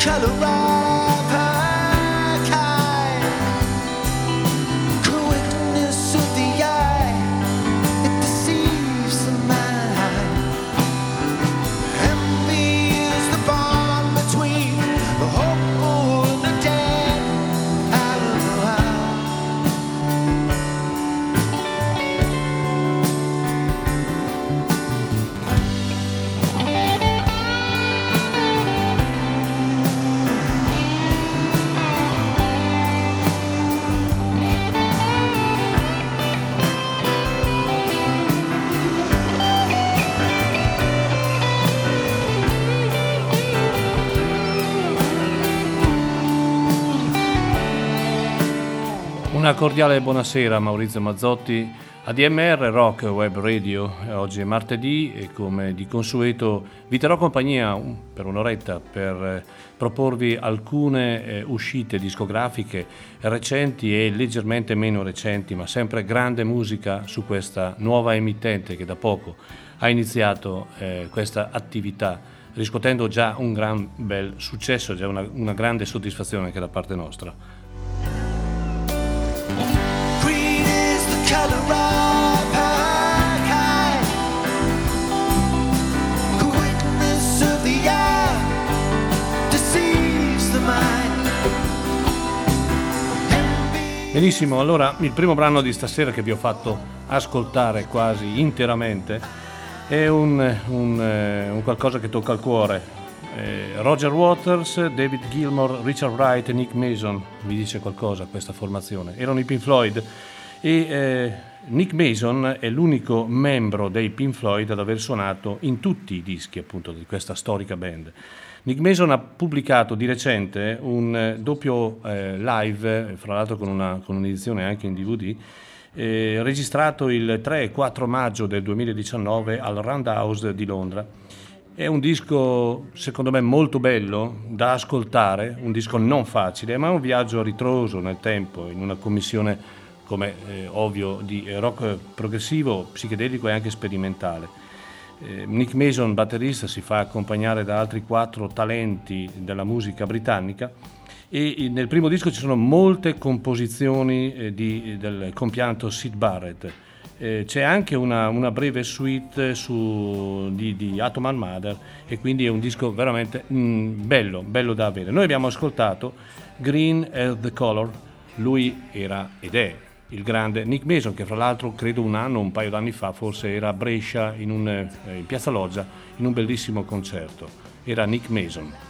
Colorado. Una cordiale buonasera Maurizio Mazzotti. ADMR Rock Web Radio, oggi è martedì e come di consueto vi terrò compagnia per un'oretta per eh, proporvi alcune eh, uscite discografiche recenti e leggermente meno recenti, ma sempre grande musica su questa nuova emittente che da poco ha iniziato eh, questa attività, riscuotendo già un gran bel successo, già una, una grande soddisfazione anche da parte nostra. Benissimo, allora il primo brano di stasera che vi ho fatto ascoltare quasi interamente è un, un, eh, un qualcosa che tocca al cuore. Eh, Roger Waters, David Gilmour, Richard Wright e Nick Mason, vi dice qualcosa questa formazione. Erano i Pink Floyd e eh, Nick Mason è l'unico membro dei Pink Floyd ad aver suonato in tutti i dischi appunto di questa storica band. Nick Mason ha pubblicato di recente un eh, doppio eh, live, fra l'altro con, una, con, un'edizione anche in DVD, eh, registrato il 3 e 4 maggio del 2019 al Roundhouse di Londra. È un disco secondo me molto bello da ascoltare, un disco non facile, ma un viaggio ritroso nel tempo, in una commissione come eh, ovvio di rock progressivo, psichedelico e anche sperimentale. Eh, Nick Mason, batterista, si fa accompagnare da altri quattro talenti della musica britannica e nel primo disco ci sono molte composizioni eh, di, del compianto Sid Barrett. Eh, c'è anche una, una breve suite su, di, di Atoman Mother e quindi è un disco veramente mm, bello, bello da avere. Noi abbiamo ascoltato Green as the Color, lui era ed è il grande Nick Mason, che fra l'altro credo un anno, un paio d'anni fa, forse era a Brescia in, un, eh, in Piazza Loggia in un bellissimo concerto. Era Nick Mason.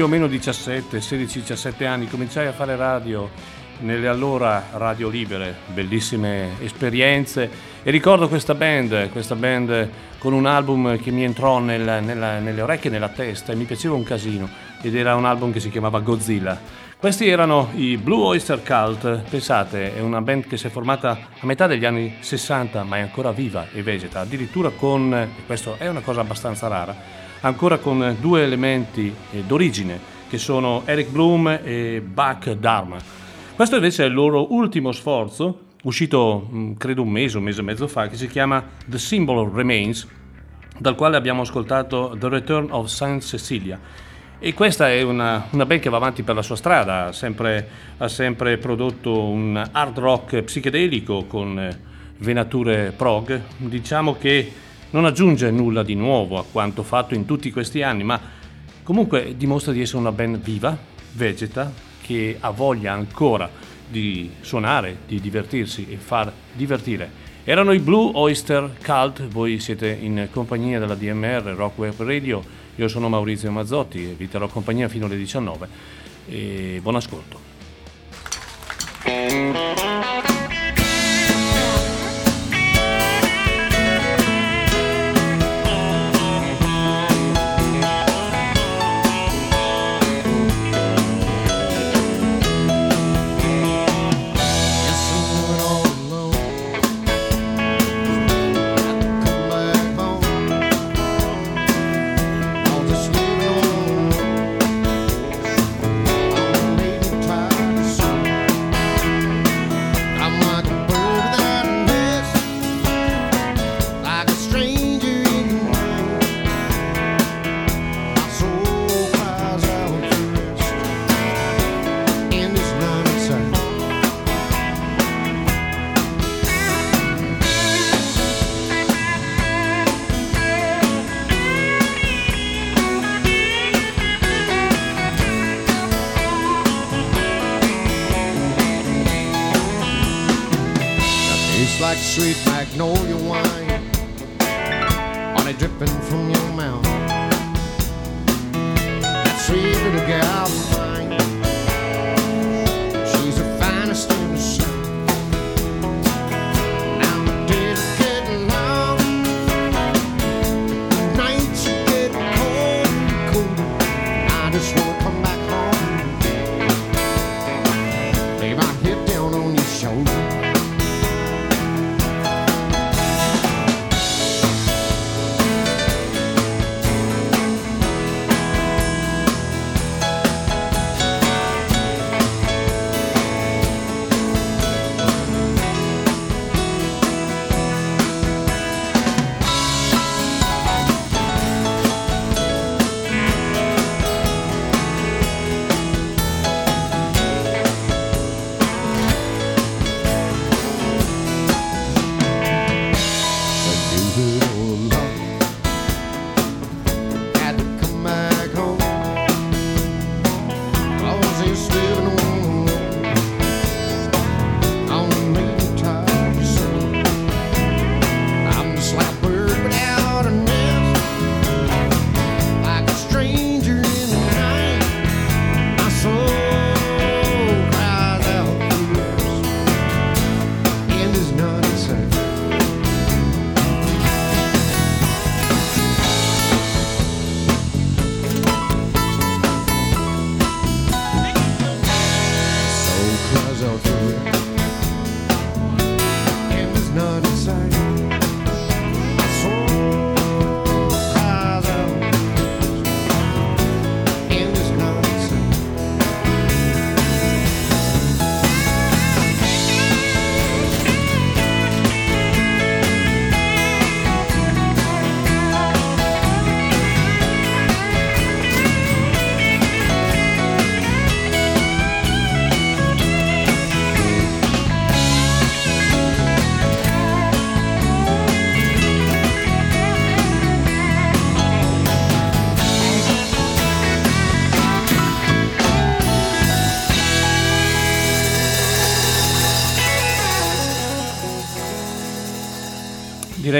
Più o meno 17, 16, 17 anni, cominciai a fare radio nelle allora radio libere, bellissime esperienze e ricordo questa band, questa band con un album che mi entrò nel, nella, nelle orecchie e nella testa e mi piaceva un casino ed era un album che si chiamava Godzilla. Questi erano i Blue Oyster Cult, pensate, è una band che si è formata a metà degli anni 60 ma è ancora viva e vegeta, addirittura con, e questo è una cosa abbastanza rara, ancora con due elementi eh, d'origine che sono Eric Bloom e Buck Dharma. Questo invece è il loro ultimo sforzo, uscito mm, credo un mese, un mese e mezzo fa, che si chiama The Symbol Remains, dal quale abbiamo ascoltato The Return of Saint Cecilia. E questa è una, una band che va avanti per la sua strada, sempre, ha sempre prodotto un hard rock psichedelico con eh, venature prog. Diciamo che non aggiunge nulla di nuovo a quanto fatto in tutti questi anni, ma comunque dimostra di essere una band viva, vegeta, che ha voglia ancora di suonare, di divertirsi e far divertire. Erano i Blue Oyster Cult, voi siete in compagnia della DMR Rock Web Radio, io sono Maurizio Mazzotti e vi terrò compagnia fino alle 19 e buon ascolto.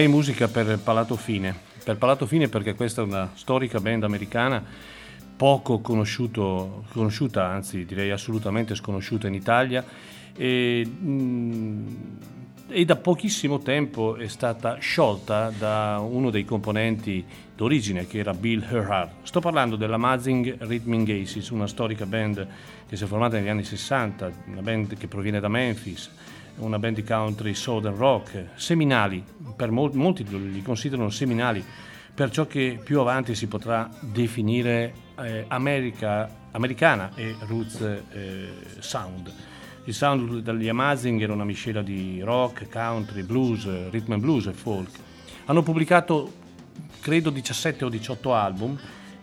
Direi musica per Palato Fine. Per Palato Fine perché questa è una storica band americana poco conosciuta, anzi direi assolutamente sconosciuta in Italia e, mm, e, da pochissimo tempo è stata sciolta da uno dei componenti d'origine che era Bill Herhard. Sto parlando dell'Amazing Rhythming Aces, una storica band che si è formata negli anni 60, una band che proviene da Memphis, una band di country southern rock, seminali, per molti, molti li considerano seminali per ciò che più avanti si potrà definire eh, America, americana e roots eh, sound. Il sound degli Amazing era una miscela di rock, country, blues, rhythm and blues e folk. Hanno pubblicato credo 17 o 18 album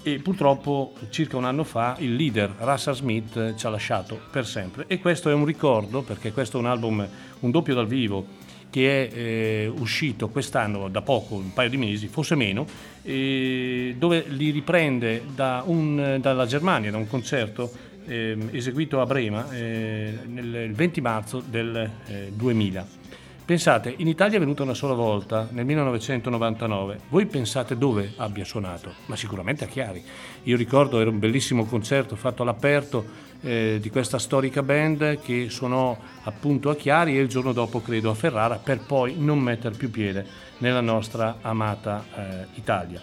e purtroppo circa un anno fa il leader Russell Smith ci ha lasciato per sempre e questo è un ricordo perché questo è un album, un doppio dal vivo che è eh, uscito quest'anno da poco, un paio di mesi, forse meno, eh, dove li riprende da un, dalla Germania, da un concerto eh, eseguito a Brema eh, nel 20 marzo del 2000. Pensate, in Italia è venuta una sola volta, nel 1999. Voi pensate dove abbia suonato? Ma sicuramente a Chiari. Io ricordo, era un bellissimo concerto fatto all'aperto eh, di questa storica band che suonò appunto a Chiari e il giorno dopo credo a Ferrara per poi non mettere più piede nella nostra amata eh, Italia.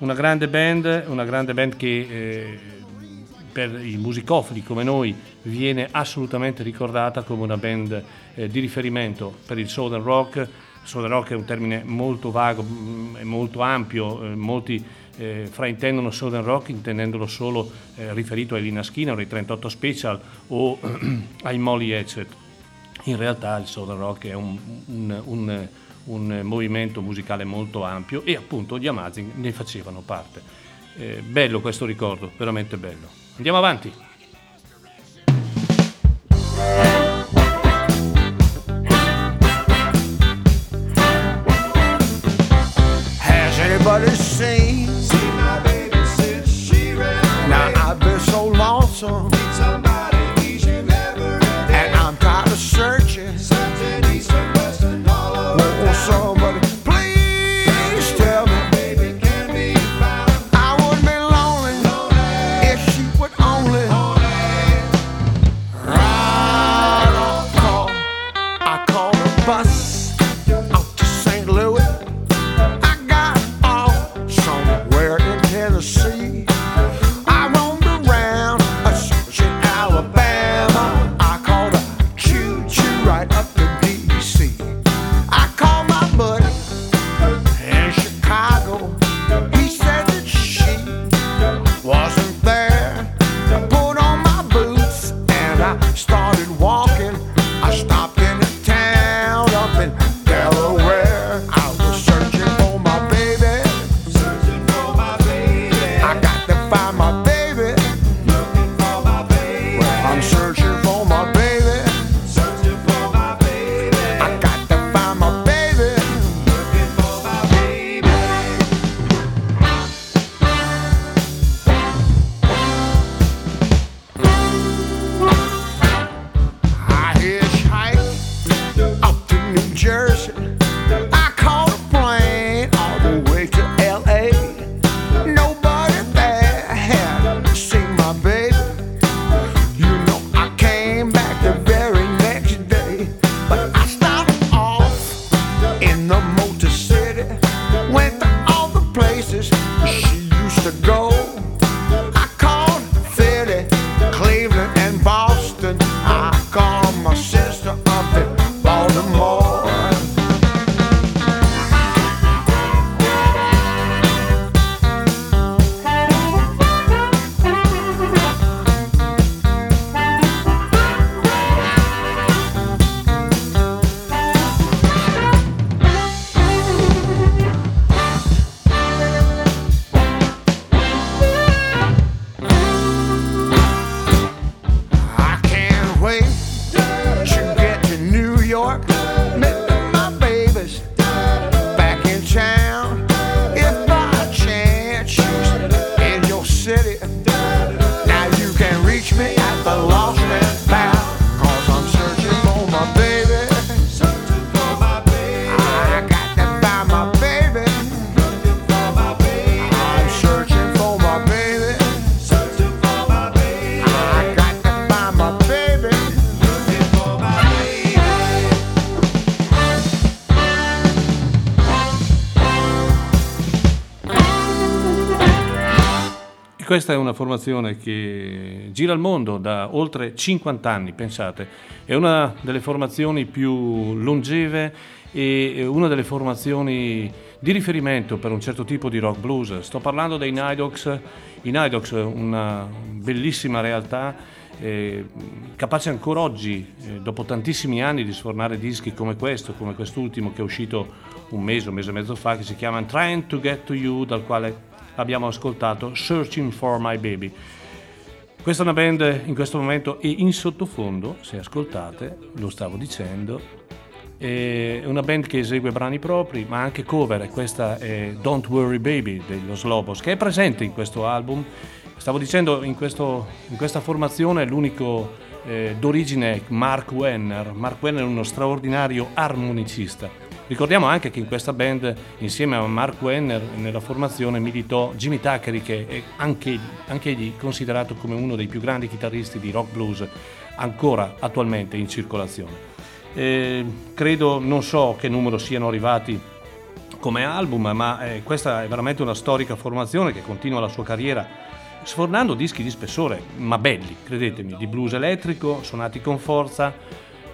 Una grande band, una grande band che eh, per i musicofili come noi viene assolutamente ricordata come una band eh, di riferimento per il Southern Rock. Southern Rock è un termine molto vago e mm, molto ampio, eh, molti eh, fraintendono Southern Rock intendendolo solo eh, riferito ai Lina Skinner, ai 38 Special o ai Molly Hatchet. In realtà il Southern Rock è un, un, un, un, movimento musicale molto ampio e appunto gli Amazing ne facevano parte. Eh, bello questo ricordo, veramente bello. Andiamo avanti. Questa è una formazione che gira il mondo da oltre 50 anni, pensate, è una delle formazioni più longeve e una delle formazioni di riferimento per un certo tipo di rock blues. Sto parlando dei Nidox, i Nidox una bellissima realtà eh, capace ancora oggi, eh, dopo tantissimi anni, di sfornare dischi come questo, come quest'ultimo che è uscito un mese, un mese e mezzo fa, che si chiama Trying to Get to You, dal quale abbiamo ascoltato Searching for My Baby. Questa è una band in questo momento e in sottofondo, se ascoltate, lo stavo dicendo, è una band che esegue brani propri, ma anche cover, e questa è Don't Worry Baby degli Slobos, che è presente in questo album. Stavo dicendo, in, questo, in questa formazione l'unico eh, d'origine Mark Wenner. Mark Wenner è uno straordinario armonicista Ricordiamo anche che in questa band, insieme a Mark Wenner, nella formazione militò Jimmy Tucker, che è anche, anche egli considerato come uno dei più grandi chitarristi di rock blues ancora attualmente in circolazione. E credo, non so che numero siano arrivati come album, ma eh, questa è veramente una storica formazione che continua la sua carriera sfornando dischi di spessore, ma belli, credetemi, di blues elettrico, suonati con forza,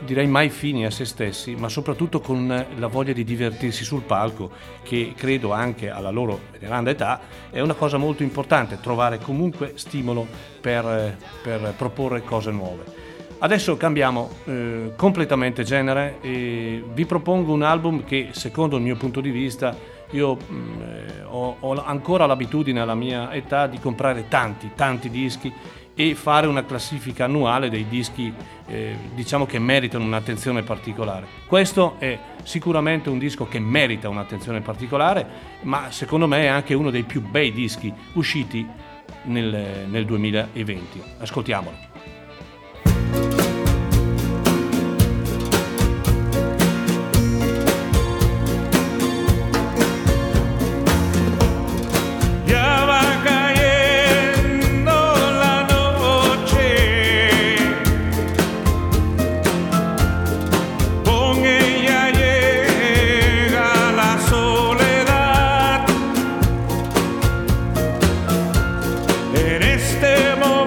direi mai fini a se stessi, ma soprattutto con la voglia di divertirsi sul palco, che credo anche alla loro veneranda età è una cosa molto importante, trovare comunque stimolo per, per proporre cose nuove. Adesso cambiamo eh, completamente genere e vi propongo un album che secondo il mio punto di vista io mh, mm, eh, ho, ho ancora l'abitudine alla mia età di comprare tanti, tanti dischi e fare una classifica annuale dei dischi eh, diciamo che meritano un'attenzione particolare. Questo è sicuramente un disco che merita un'attenzione particolare, ma secondo me è anche uno dei più bei dischi usciti nel, nel 2020. Ascoltiamolo. este momento.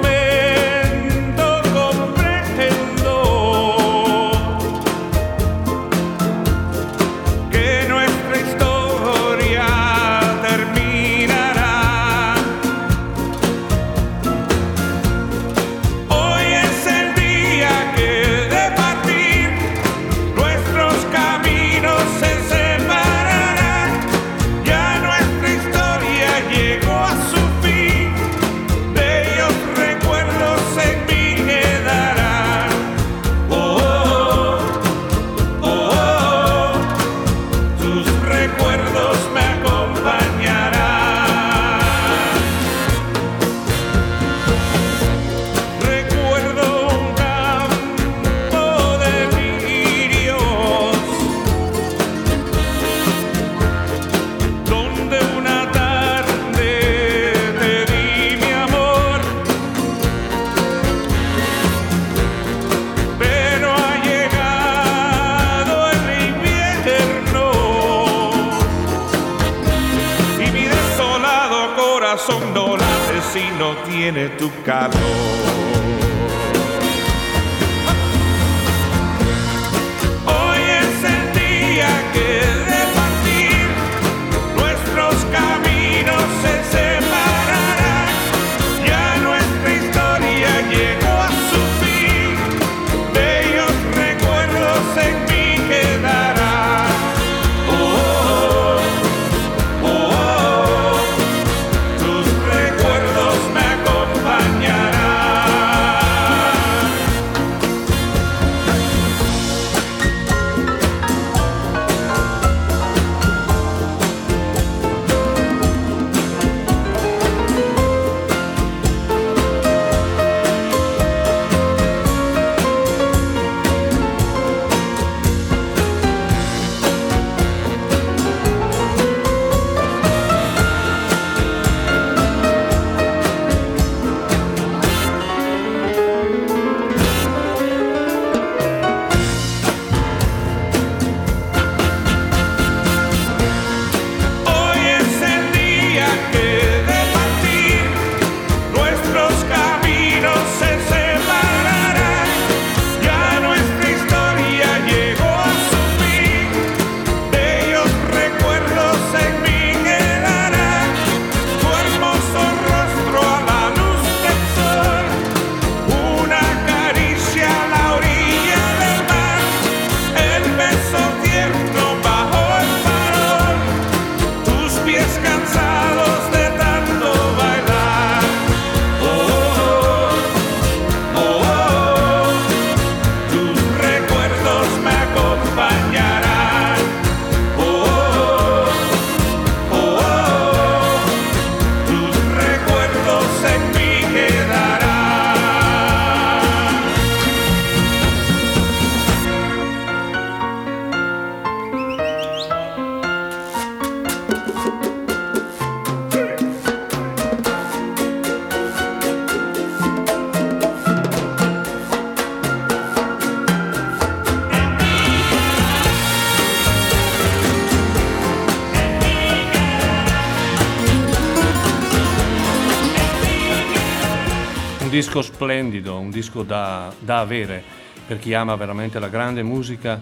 Splendido, un disco da, da avere per chi ama veramente la grande musica,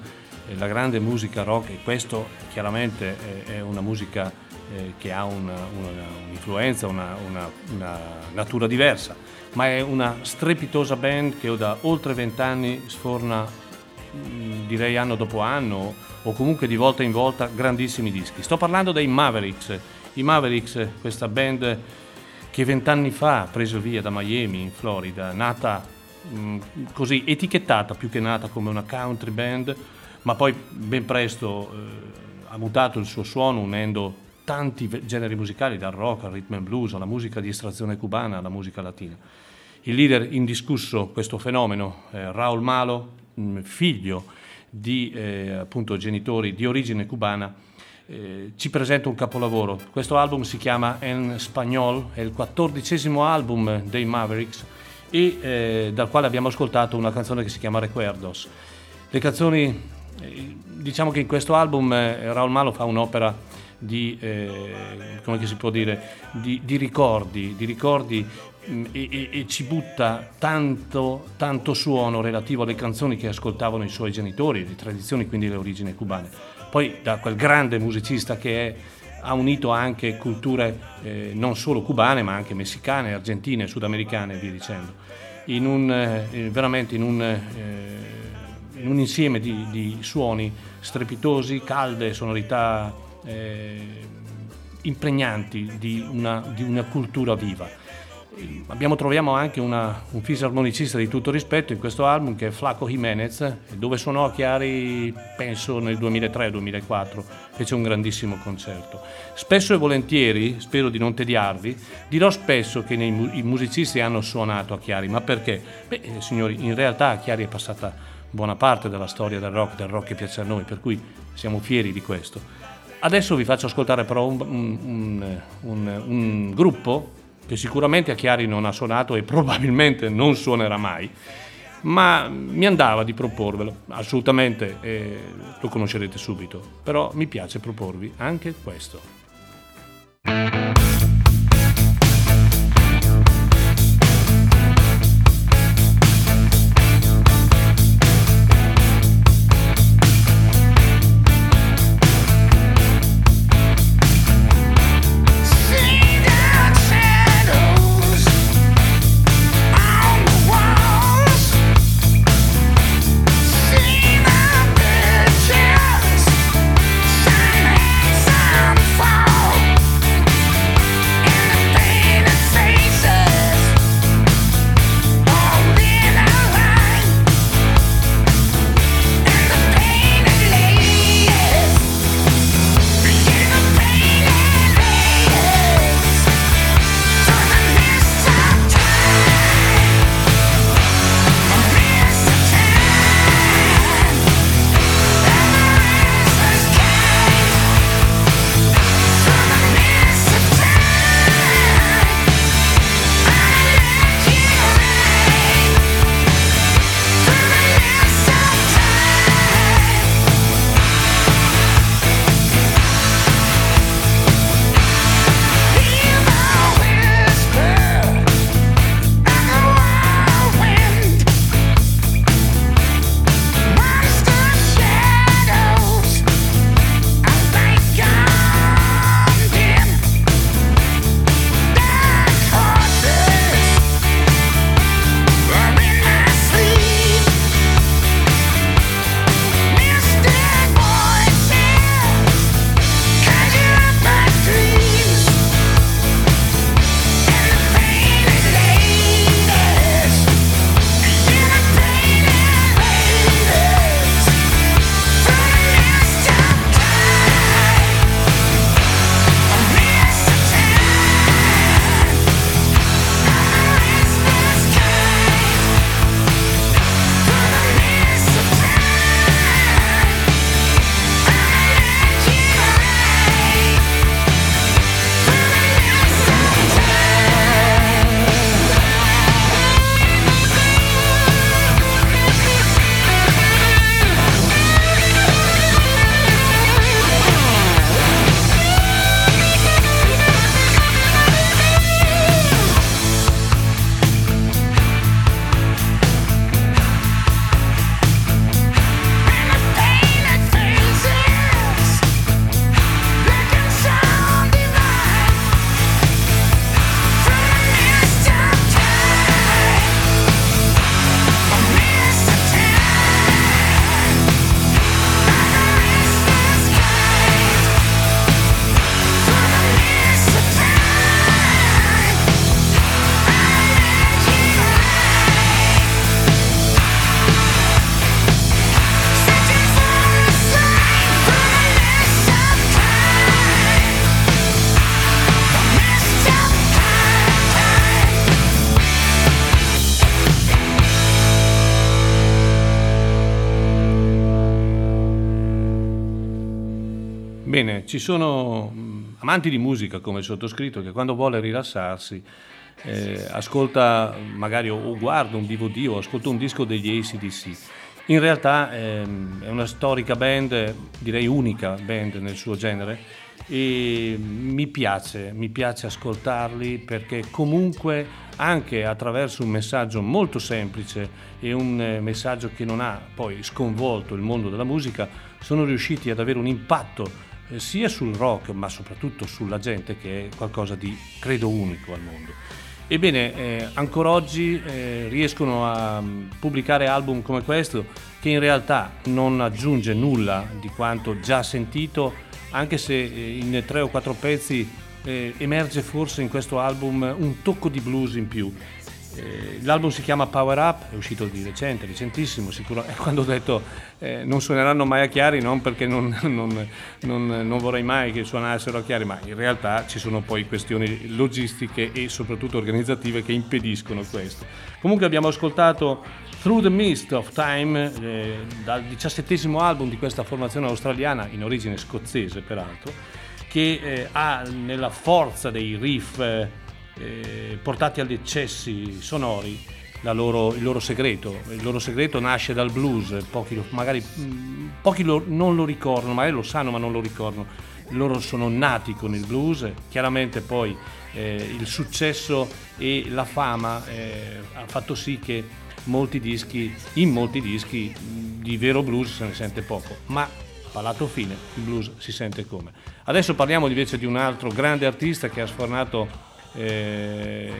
la grande musica rock e questo chiaramente è, è una musica eh, che ha una, una, un'influenza, una, una, natura diversa, ma è una strepitosa band che da oltre vent'anni sforna, mm, direi anno dopo anno, o comunque di volta in volta, grandissimi dischi. Sto parlando dei Mavericks. I Mavericks, questa band che vent'anni fa ha preso via da Miami, in Florida, nata mh, mm, così etichettata più che nata come una country band, ma poi ben presto eh, ha mutato il suo suono unendo tanti generi musicali, dal rock al rhythm and blues, alla musica di estrazione cubana, alla musica latina. Il leader indiscusso questo fenomeno, eh, Raul Malo, mm, figlio di eh, appunto, genitori di origine cubana, eh, ci presenta un capolavoro. Questo album si chiama En Spagnol, è il quattordicesimo album dei Mavericks e eh, dal quale abbiamo ascoltato una canzone che si chiama Recuerdos. Le canzoni, eh, diciamo che in questo album eh, Raul Malo fa un'opera di, come si può dire, di, di ricordi, di ricordi mm, e, e, e, ci butta tanto, tanto suono relativo alle canzoni che ascoltavano i suoi genitori, le tradizioni, quindi le origini cubane. Poi da quel grande musicista che è, ha unito anche culture eh, non solo cubane ma anche messicane, argentine, sudamericane e via dicendo. In un, eh, veramente in un, eh, in un insieme di, di suoni strepitosi, calde, sonorità eh, impregnanti di una, di una, cultura viva. Abbiamo, troviamo anche una, un fisarmonicista di tutto rispetto in questo album che è Flaco Jimenez, dove suonò a Chiari, penso nel 2003-2004, fece un grandissimo concerto. Spesso e volentieri, spero di non tediarvi, dirò spesso che nei, i musicisti hanno suonato a Chiari, ma perché? Beh, eh, signori, in realtà a Chiari è passata buona parte della storia del rock, del rock che piace a noi, per cui siamo fieri di questo. Adesso vi faccio ascoltare però un, un, un, un gruppo che sicuramente a Chiari non ha suonato e probabilmente non suonerà mai, ma mi andava di proporvelo, assolutamente eh, lo conoscerete subito, però mi piace proporvi anche questo. Ci sono mm, amanti di musica come il sottoscritto che quando vuole rilassarsi eh, ascolta magari o guarda un DVD o ascolta un disco degli ACDC. In realtà ehm, è una storica band, direi unica band nel suo genere e mi piace, mi piace ascoltarli perché comunque anche attraverso un messaggio molto semplice e un eh, messaggio che non ha poi sconvolto il mondo della musica sono riusciti ad avere un impatto eh, sia sul rock ma soprattutto sulla gente che è qualcosa di credo unico al mondo. Ebbene, eh, ancora oggi eh, riescono a mm, pubblicare album come questo che in realtà non aggiunge nulla di quanto già sentito, anche se eh, in tre o quattro pezzi eh, emerge forse in questo album un tocco di blues in più eh, l'album si chiama Power Up, è uscito di recente, recentissimo, sicuro. E quando ho detto eh, non suoneranno mai a Chiari, non perché non, non, non, non, vorrei mai che suonassero a Chiari, ma in realtà ci sono poi questioni logistiche e soprattutto organizzative che impediscono questo. Comunque abbiamo ascoltato Through the Mist of Time, eh, dal diciassettesimo album di questa formazione australiana, in origine scozzese peraltro, che eh, ha nella forza dei riff eh, portati agli eccessi sonori loro, il loro segreto. Il loro segreto nasce dal blues, pochi, magari, mm, pochi lo, non lo ricordano, magari lo sanno ma non lo ricordano. Loro sono nati con il blues, chiaramente poi eh, il successo e la fama eh, ha fatto sì che molti dischi, in molti dischi di vero blues se ne sente poco, ma palato fine il blues si sente come. Adesso parliamo invece di un altro grande artista che ha sfornato eh,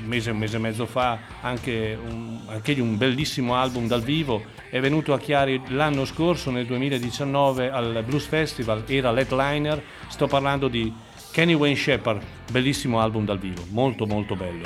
un mese, un mese e mezzo fa, anche un, anche un bellissimo album dal vivo. È venuto a Chiari l'anno scorso, nel 2019, al Blues Festival, era l'headliner. Sto parlando di Kenny Wayne Shepherd, bellissimo album dal vivo, molto molto bello.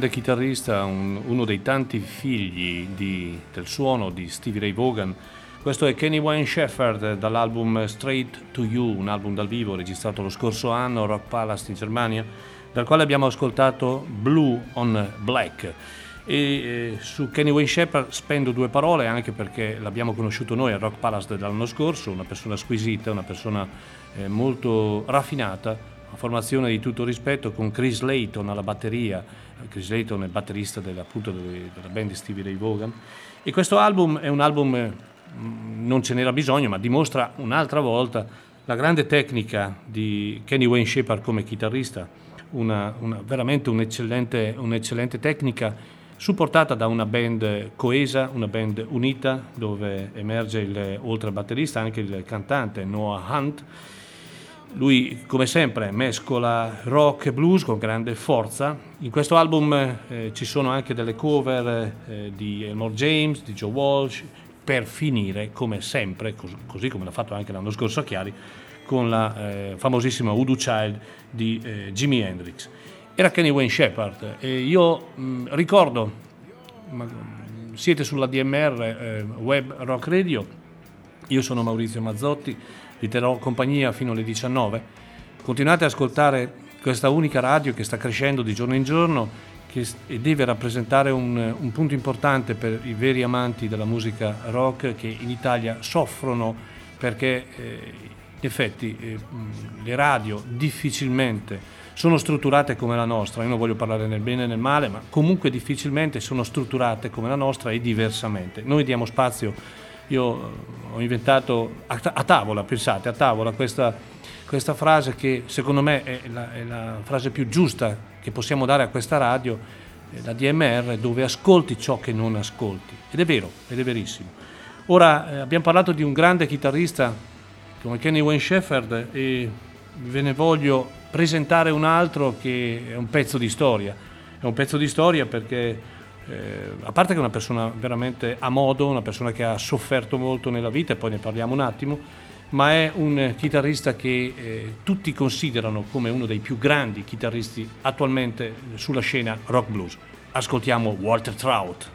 Grande chitarrista, un- uno dei tanti figli di- del suono di Stevie Ray Vaughan. Questo è Kenny Wayne Shepherd dall'album Straight to You, un album dal vivo registrato lo scorso anno a Rock Palace in Germania, dal quale abbiamo ascoltato Blue on Black. E eh, su Kenny Wayne Shepherd spendo due parole anche perché l'abbiamo conosciuto noi al Rock Palace dell'anno scorso, una persona squisita, una persona eh, molto raffinata, una formazione di tutto rispetto con Chris Layton alla batteria, Chris Layton è il batterista della, appunto della band di Stevie Ray Vaughan e questo album è un album, eh, non ce n'era bisogno, ma dimostra un'altra volta la grande tecnica di Kenny Wayne Shepherd come chitarrista, una, una- veramente un'eccellente, un'eccellente tecnica supportata da una band coesa, una band unita dove emerge il, oltre al batterista anche il cantante Noah Hunt. Lui, come sempre, mescola rock e blues con grande forza. In questo album eh, ci sono anche delle cover eh, di Elmore James, di Joe Walsh, per finire, come sempre, cos- così come l'ha fatto anche l'anno scorso a Chiari, con la eh, famosissima Voodoo Child di eh, Jimi Hendrix. Era Kenny Wayne Shepherd e io mh, ricordo, ma, mh, siete sulla DMR eh, Web Rock Radio, io sono Maurizio Mazzotti, vi terrò compagnia fino alle 19. Continuate ad ascoltare questa unica radio che sta crescendo di giorno in giorno che e deve rappresentare un, un punto importante per i veri amanti della musica rock che in Italia soffrono perché eh, in effetti eh, le radio difficilmente sono strutturate come la nostra, io non voglio parlare nel bene e nel male, ma comunque difficilmente sono strutturate come la nostra e diversamente. Noi diamo spazio io ho inventato a, a tavola, pensate, a tavola questa, questa frase che secondo me è la, è la frase più giusta che possiamo dare a questa radio, la DMR, dove ascolti ciò che non ascolti. Ed è vero, ed è verissimo. Ora eh, abbiamo parlato di un grande chitarrista come Kenny Wayne Shepherd e ve ne voglio presentare un altro che è un pezzo di storia. È un pezzo di storia perché eh, a parte che è una persona veramente a modo, una persona che ha sofferto molto nella vita, e poi ne parliamo un attimo, ma è un chitarrista che eh, tutti considerano come uno dei più grandi chitarristi attualmente sulla scena rock blues. Ascoltiamo Walter Trout.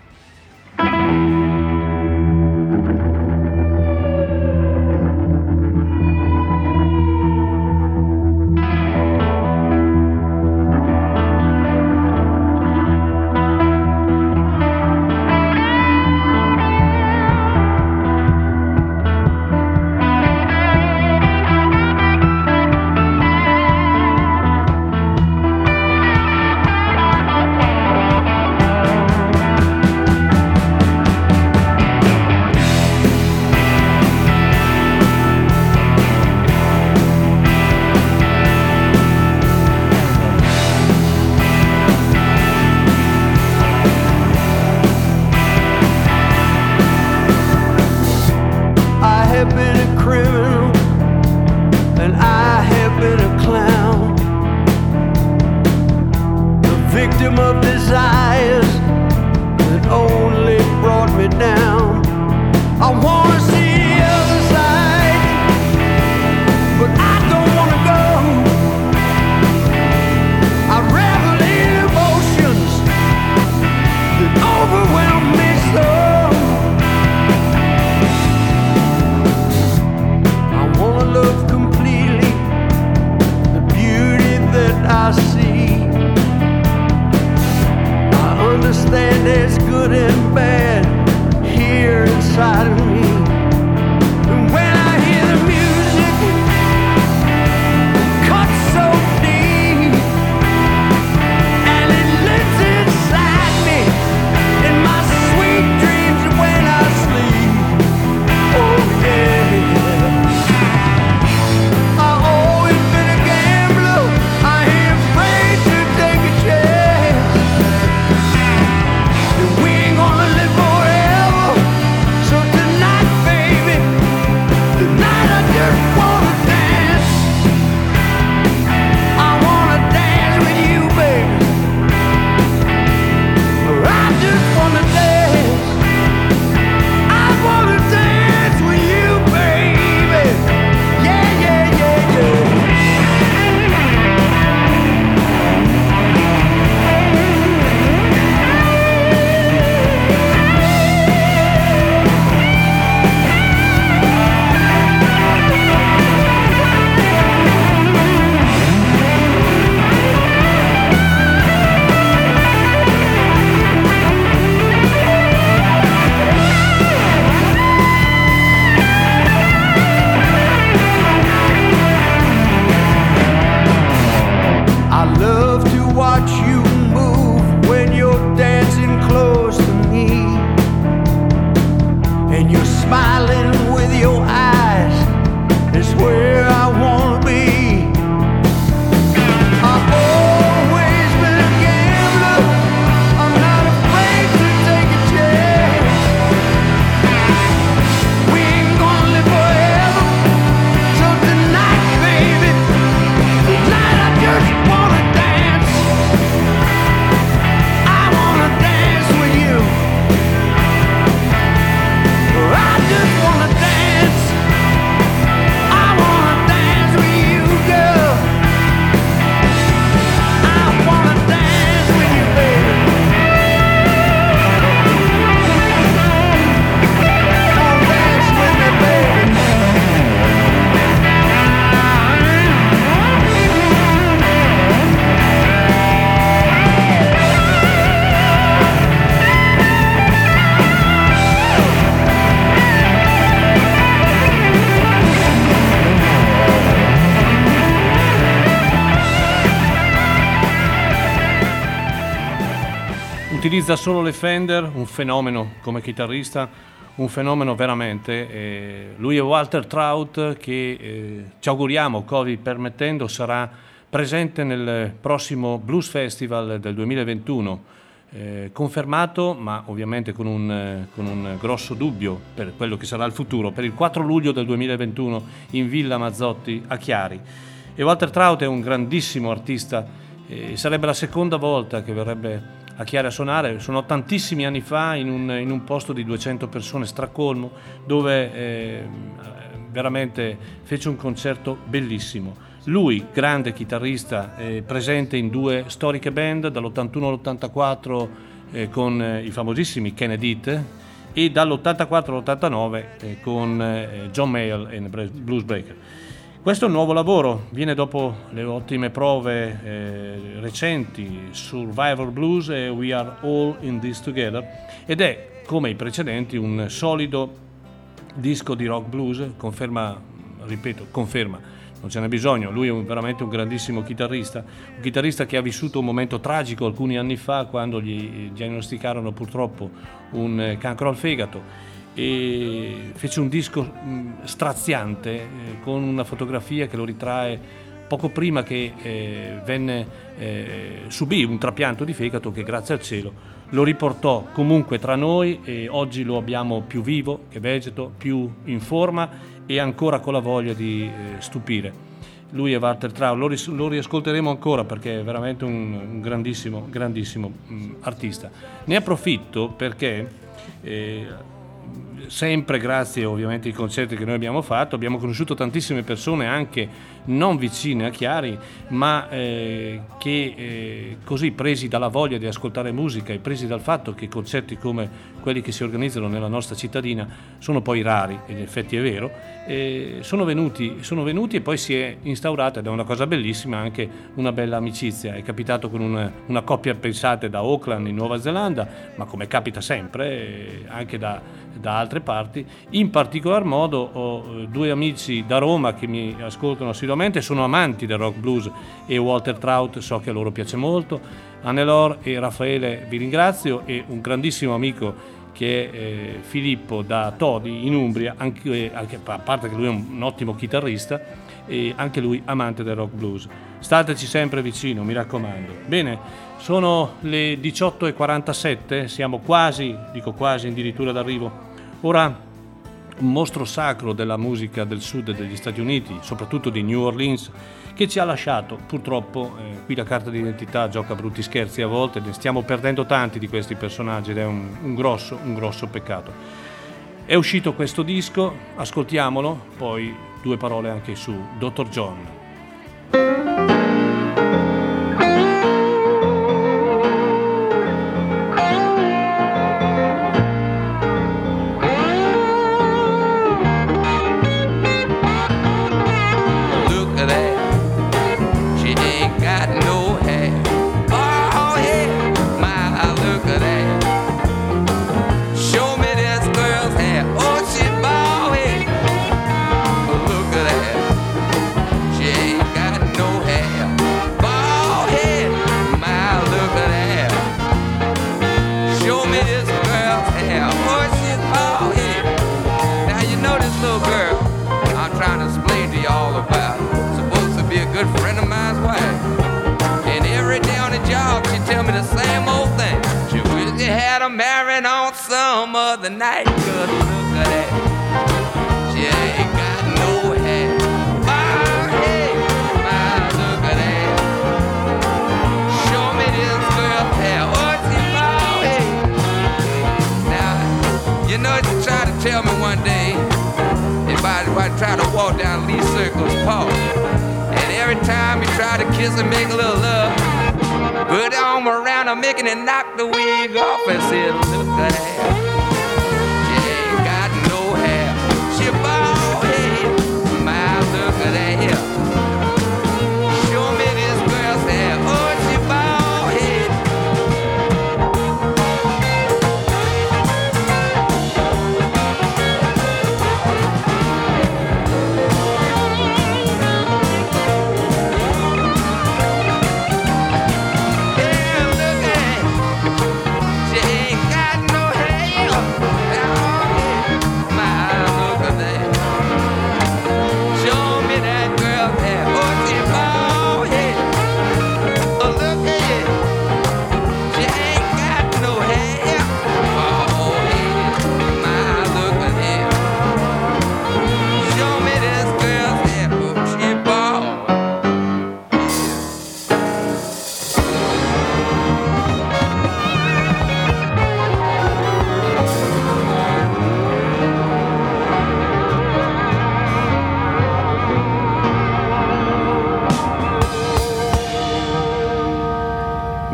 Utilizza solo le Fender, un fenomeno come chitarrista, un fenomeno veramente. Eh, lui è Walter Trout che eh, ci auguriamo, Covid permettendo, sarà presente nel prossimo Blues Festival del 2021. Eh, confermato, ma ovviamente con un, con un, grosso dubbio per quello che sarà il futuro, per il 4 luglio del 2021 in Villa Mazzotti a Chiari. E Walter Trout è un grandissimo artista, eh, sarebbe la seconda volta che verrebbe a Chiara suonare, suonò tantissimi anni fa in un, in un, posto di 200 persone, stracolmo, dove eh, veramente fece un concerto bellissimo. Lui, grande chitarrista, eh, presente in due storiche band, dall'81 all'84 eh, con eh, i famosissimi Kennedy e dall'84 all'89 eh, con eh, John Mayall e Blues Breaker. Questo è un nuovo lavoro, viene dopo le ottime prove eh, recenti Survivor Blues e We Are All in This Together ed è, come i precedenti, un solido disco di rock blues, conferma, ripeto, conferma, non ce n'è bisogno, lui è un, veramente un grandissimo chitarrista, un chitarrista che ha vissuto un momento tragico alcuni anni fa quando gli diagnosticarono purtroppo un eh, cancro al fegato e fece un disco mm, straziante eh, con una fotografia che lo ritrae poco prima che eh, venne, eh, subì un trapianto di fegato che grazie al cielo lo riportò comunque tra noi e oggi lo abbiamo più vivo che vegeto, più in forma e ancora con la voglia di eh, stupire. Lui è Walter Trau, lo, ris- lo, riascolteremo ancora perché è veramente un, un grandissimo, grandissimo mh, mm, artista. Ne approfitto perché Mm-hmm. Sempre grazie ovviamente ai concerti che noi abbiamo fatto, abbiamo conosciuto tantissime persone anche non vicine a Chiari, ma eh, che eh, così presi dalla voglia di ascoltare musica e presi dal fatto che concerti come quelli che si organizzano nella nostra cittadina sono poi rari, in effetti è vero, eh, sono, venuti, sono, venuti, e poi si è instaurata, ed è una cosa bellissima, anche una bella amicizia. È capitato con una, una coppia, pensate, da Auckland in Nuova Zelanda, ma come capita sempre, eh, anche da, da altre parti. In particolar modo ho eh, due amici da Roma che mi ascoltano assiduamente, sono amanti del rock blues e Walter Trout so che a loro piace molto. Annelor e Raffaele vi ringrazio e un grandissimo amico che è eh, Filippo da Todi in Umbria, anche, anche, a parte che lui è un, un ottimo chitarrista e anche lui amante del rock blues. Stateci sempre vicino, mi raccomando. Bene, sono le 18.47, siamo quasi, dico quasi, addirittura d'arrivo. Ora un mostro sacro della musica del sud degli Stati Uniti, soprattutto di New Orleans, che ci ha lasciato. Purtroppo eh, qui la carta d'identità gioca brutti scherzi a volte, ne stiamo perdendo tanti di questi personaggi ed è un, un grosso, un grosso peccato. È uscito questo disco, ascoltiamolo, poi due parole anche su Dr. John. the night. Cause look at that. She ain't got no hat. My head, my look at that. Show me this girl hair. Now, you know, she tried to tell me one day if I, try to walk down Lee Circle's path. And every time he tried to kiss and make a little love, Put arm around, her, making it knock the wig off and said, look at that.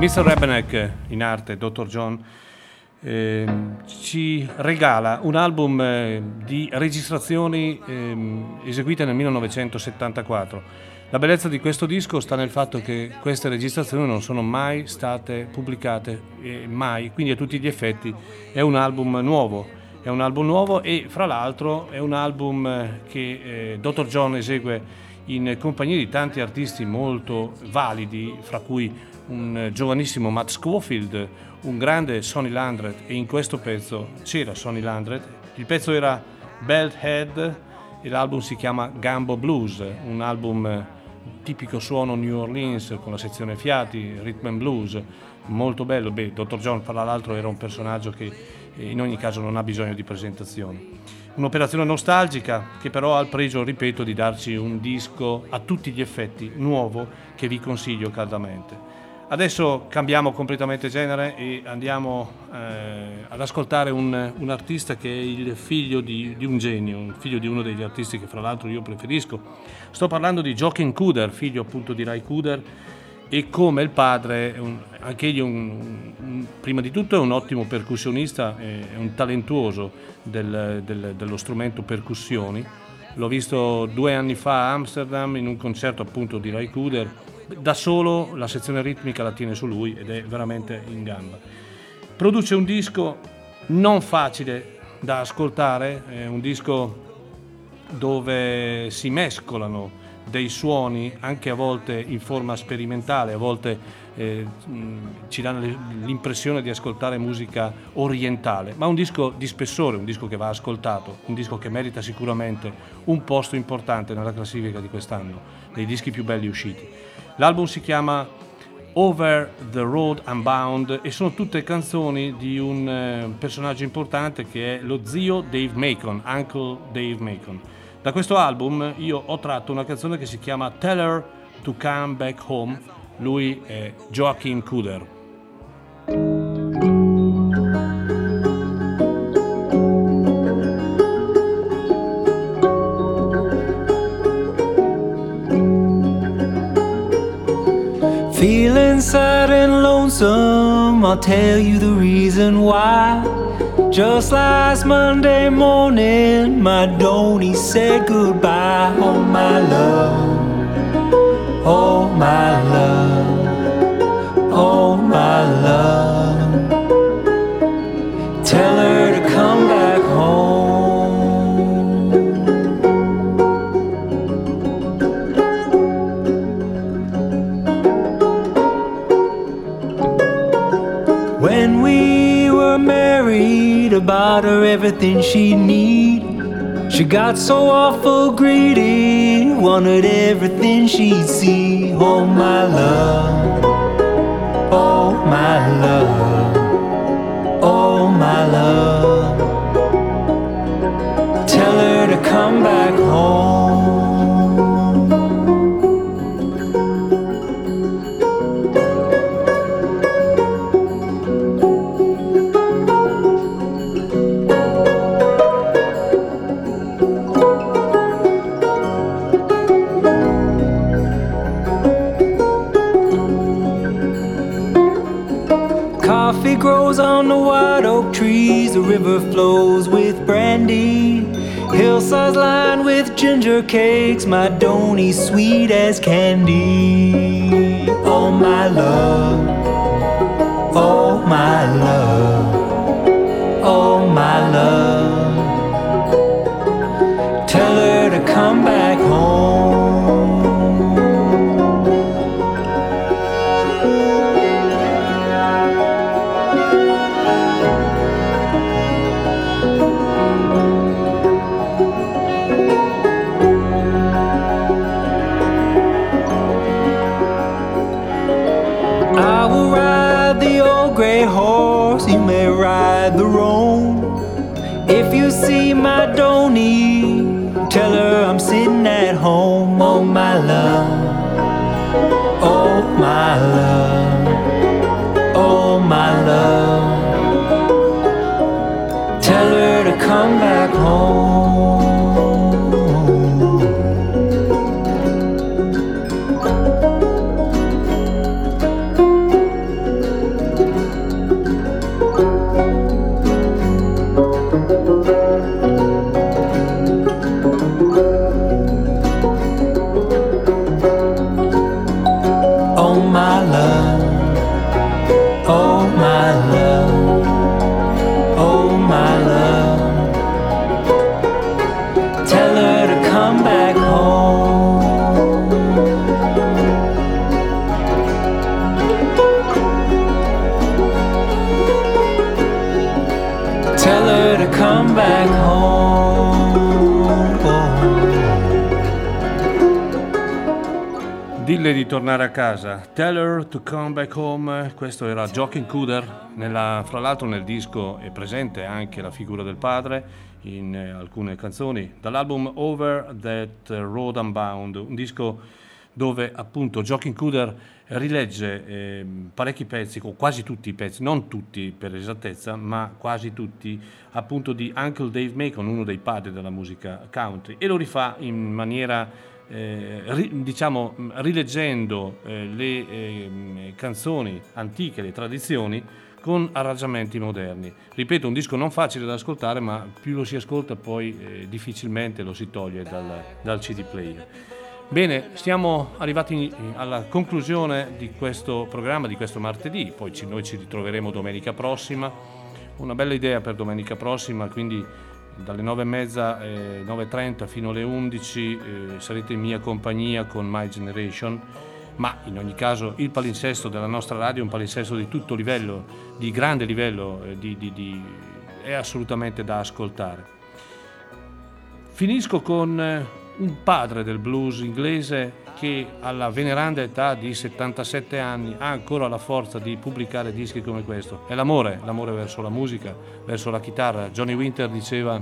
Mr. Rebenek, in arte Dr. John, eh, ci regala un album eh, di registrazioni eh, eseguite nel 1974. La bellezza di questo disco sta nel fatto che queste registrazioni non sono mai state pubblicate, mai, quindi a tutti gli effetti è un album nuovo. È un album nuovo e fra l'altro è un album eh, che eh, Dr. John esegue in compagnia di tanti artisti molto validi, fra cui un giovanissimo Matt Schofield, un grande Sonny Landret e in questo pezzo c'era Sonny Landret. Il pezzo era Belt Head e l'album si chiama Gambo Blues, un album tipico suono New Orleans con la sezione fiati, rhythm and blues, molto bello. Beh, Dr. John fra l'altro era un personaggio che in ogni caso non ha bisogno di presentazioni. Un'operazione nostalgica che però ha il pregio, ripeto, di darci un disco a tutti gli effetti nuovo che vi consiglio caldamente. Adesso cambiamo completamente genere e andiamo eh, ad ascoltare un, un, artista che è il figlio di, di, un genio, un figlio di uno degli artisti che fra l'altro io preferisco. Sto parlando di Jochen Kuder, figlio appunto di Rai Kuder e come il padre, un, anche egli un, un, prima di tutto è un ottimo percussionista, è un talentuoso del, del, dello strumento percussioni. L'ho visto due anni fa a Amsterdam in un concerto appunto di Rai Kuder da solo la sezione ritmica la tiene su lui ed è veramente in gamba. Produce un disco non facile da ascoltare, è un disco dove si mescolano dei suoni anche a volte in forma sperimentale, a volte eh, ci danno l'impressione di ascoltare musica orientale, ma un disco di spessore, un disco che va ascoltato, un disco che merita sicuramente un posto importante nella classifica di quest'anno, dei dischi più belli usciti. L'album si chiama Over the Road Unbound e sono tutte canzoni di un eh, personaggio importante che è lo zio Dave Macon, Uncle Dave Macon. Da questo album io ho tratto una canzone che si chiama Tell Her to Come Back Home, lui è Joachim Kuder. I'll tell you the reason why. Just last Monday morning, my Donny said goodbye. Oh, my love, oh, my love, about her everything she need. She got so awful greedy, wanted everything she'd see. Oh my love, oh my love, oh my love. The river flows with brandy. Hillsides lined with ginger cakes. My donny sweet as candy. Oh, my love. Oh, my love. Dille di tornare a casa. Tell her to come back home. Questo era Joaquin Cooder. Nella, fra l'altro nel disco è presente anche la figura del padre in eh, alcune canzoni. Dall'album Over That Road Unbound, un disco dove appunto Joaquin Cooder rilegge eh, parecchi pezzi, o quasi tutti i pezzi, non tutti per esattezza, ma quasi tutti, appunto di Uncle Dave Macon, uno dei padri della musica country, e lo rifà in maniera eh, ri, diciamo, rileggendo eh, le eh, canzoni antiche, le tradizioni, con arrangiamenti moderni. Ripeto, un disco non facile da ascoltare, ma più lo si ascolta poi eh, difficilmente lo si toglie dal, dal CD player. Bene, siamo arrivati alla conclusione di questo programma, di questo martedì, poi ci, noi ci ritroveremo domenica prossima. Una bella idea per domenica prossima, quindi dalle 9.30, eh, 9.30 fino alle 11 eh, sarete in mia compagnia con My Generation, ma in ogni caso il palinsesto della nostra radio è un palinsesto di tutto livello, di grande livello, eh, di, di, di, è assolutamente da ascoltare. Finisco con eh, un padre del blues inglese che alla veneranda età di 77 anni ha ancora la forza di pubblicare dischi come questo. È l'amore, l'amore verso la musica, verso la chitarra. Johnny Winter diceva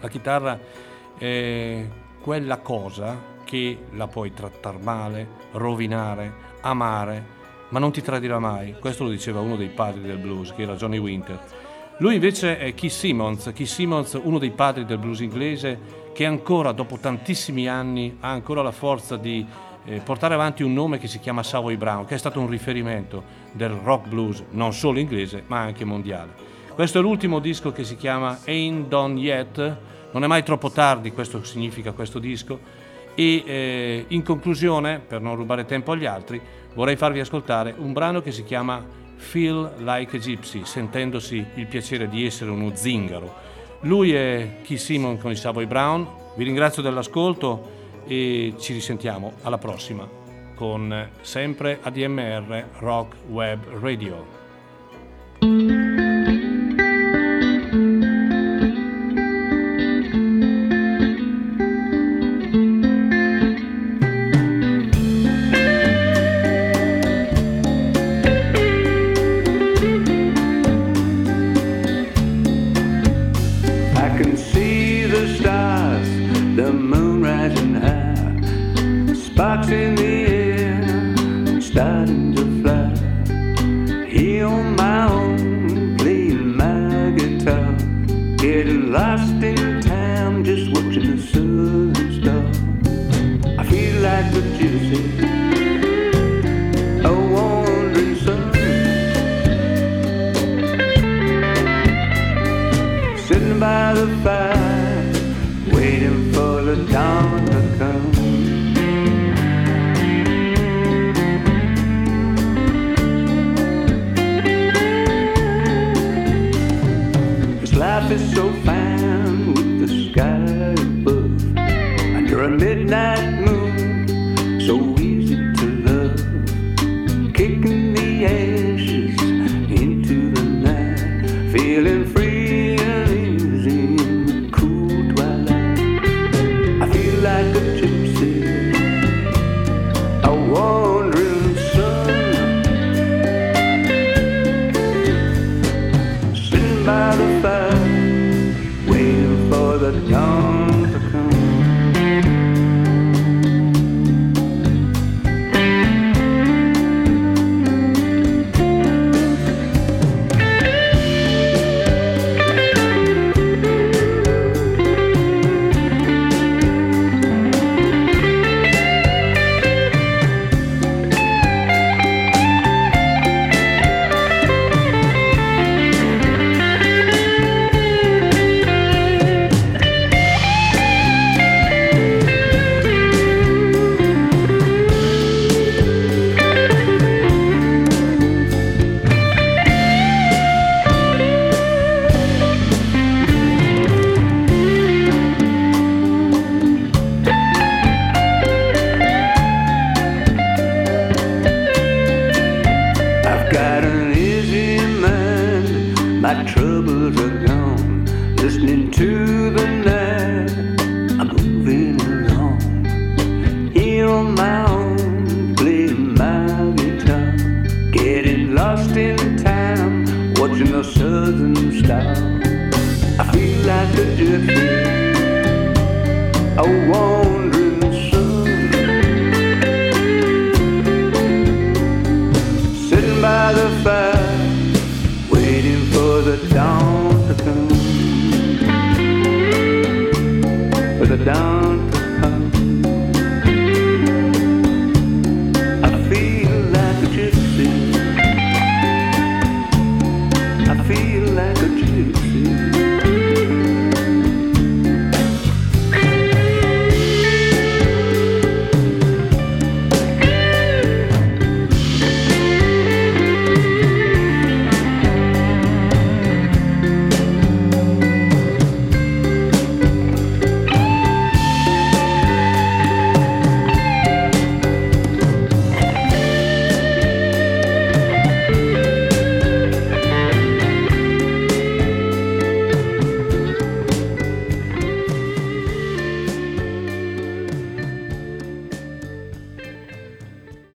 la chitarra è quella cosa che la puoi trattare male, rovinare, amare, ma non ti tradirà mai. Questo lo diceva uno dei padri del blues, che era Johnny Winter. Lui invece è Keith Simmons, Keith Simmons, uno dei padri del blues inglese, che ancora dopo tantissimi anni ha ancora la forza di eh, portare avanti un nome che si chiama Savoy Brown, che è stato un riferimento del rock blues non solo inglese ma anche mondiale. Questo è l'ultimo disco che si chiama Ain't Done Yet, non è mai troppo tardi, questo significa questo disco, e eh, in conclusione, per non rubare tempo agli altri, vorrei farvi ascoltare un brano che si chiama Feel Like a Gypsy, sentendosi il piacere di essere uno zingaro. Lui è Keith Simon con i Savoy Brown. Vi ringrazio dell'ascolto e ci risentiamo alla prossima con sempre ADMR Rock Web Radio.